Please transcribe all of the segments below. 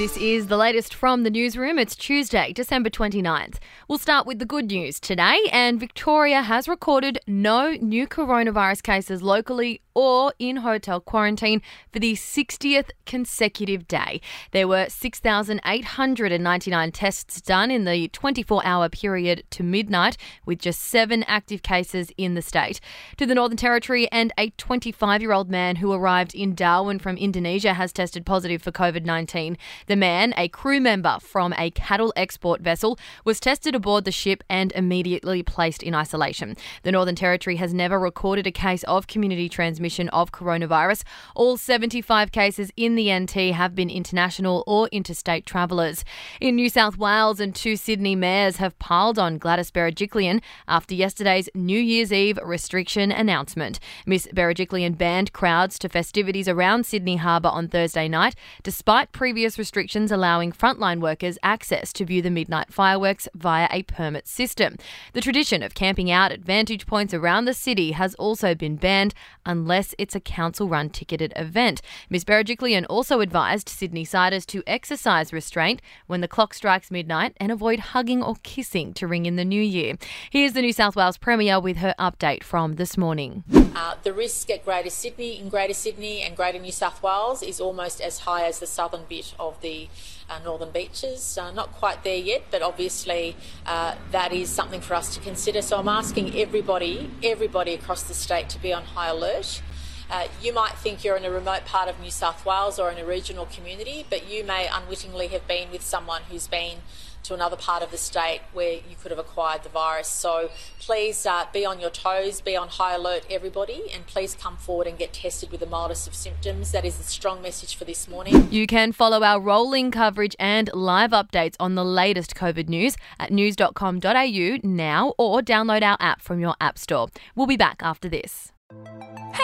This is the latest from the newsroom. It's Tuesday, December 29th. We'll start with the good news today, and Victoria has recorded no new coronavirus cases locally or in hotel quarantine for the 60th consecutive day. There were 6,899 tests done in the 24 hour period to midnight, with just seven active cases in the state. To the Northern Territory, and a 25 year old man who arrived in Darwin from Indonesia has tested positive for COVID 19. The man, a crew member from a cattle export vessel, was tested aboard the ship and immediately placed in isolation. The Northern Territory has never recorded a case of community transmission of coronavirus. All 75 cases in the NT have been international or interstate travellers. In New South Wales, and two Sydney mayors have piled on Gladys Berejiklian after yesterday's New Year's Eve restriction announcement. Miss Berejiklian banned crowds to festivities around Sydney Harbour on Thursday night, despite previous restrictions restrictions allowing frontline workers access to view the midnight fireworks via a permit system. The tradition of camping out at vantage points around the city has also been banned unless it's a council run ticketed event. Ms Berejiklian also advised Sydney siders to exercise restraint when the clock strikes midnight and avoid hugging or kissing to ring in the new year. Here's the New South Wales Premier with her update from this morning. Uh, the risk at Greater Sydney, in Greater Sydney and Greater New South Wales, is almost as high as the southern bit of the the uh, northern beaches. Uh, not quite there yet, but obviously uh, that is something for us to consider. So I'm asking everybody, everybody across the state to be on high alert. Uh, you might think you're in a remote part of New South Wales or in a regional community, but you may unwittingly have been with someone who's been to another part of the state where you could have acquired the virus. So please uh, be on your toes, be on high alert, everybody, and please come forward and get tested with the mildest of symptoms. That is the strong message for this morning. You can follow our rolling coverage and live updates on the latest COVID news at news.com.au now or download our app from your app store. We'll be back after this.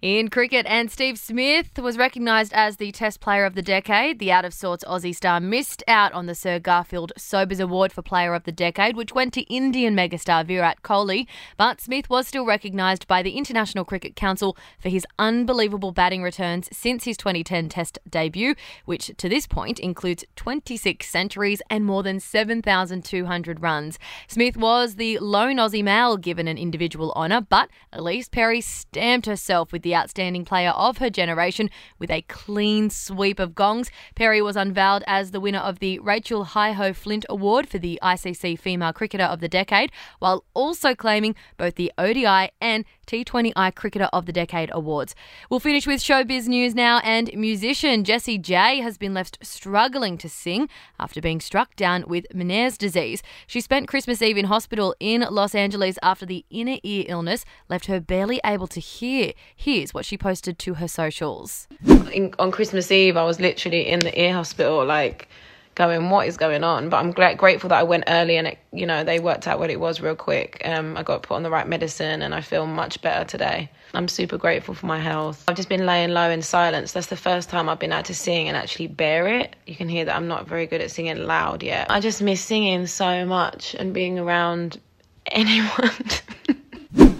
In cricket, and Steve Smith was recognised as the Test Player of the Decade. The out of sorts Aussie star missed out on the Sir Garfield Sobers Award for Player of the Decade, which went to Indian megastar Virat Kohli. But Smith was still recognised by the International Cricket Council for his unbelievable batting returns since his 2010 Test debut, which to this point includes 26 centuries and more than 7,200 runs. Smith was the lone Aussie male given an individual honour, but Ellyse Perry stamped herself with the the outstanding player of her generation with a clean sweep of gongs. Perry was unveiled as the winner of the Rachael Heyhoe Flint Award for the ICC Female Cricketer of the Decade, while also claiming both the ODI and T20I Cricketer of the Decade awards. We'll finish with showbiz news now, and musician Jessie J has been left struggling to sing after being struck down with Meniere's disease. She spent Christmas Eve in hospital in Los Angeles after the inner ear illness left her barely able to hear. Here's what she posted to her socials. In, on Christmas Eve, I was literally in the ear hospital, like going, what is going on? But I'm grateful that I went early and it, you know, they worked out what it was real quick. Um, I got put on the right medicine and I feel much better today. I'm super grateful for my health. I've just been laying low in silence. That's the first time I've been out to sing and actually bear it. You can hear that I'm not very good at singing loud yet. I just miss singing so much and being around anyone.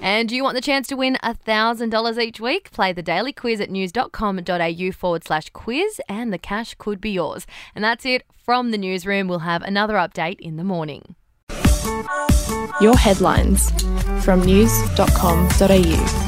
And do you want the chance to win $1,000 each week? Play the daily quiz at news.com.au forward slash quiz and the cash could be yours. And that's it from the newsroom. We'll have another update in the morning. Your headlines from news.com.au.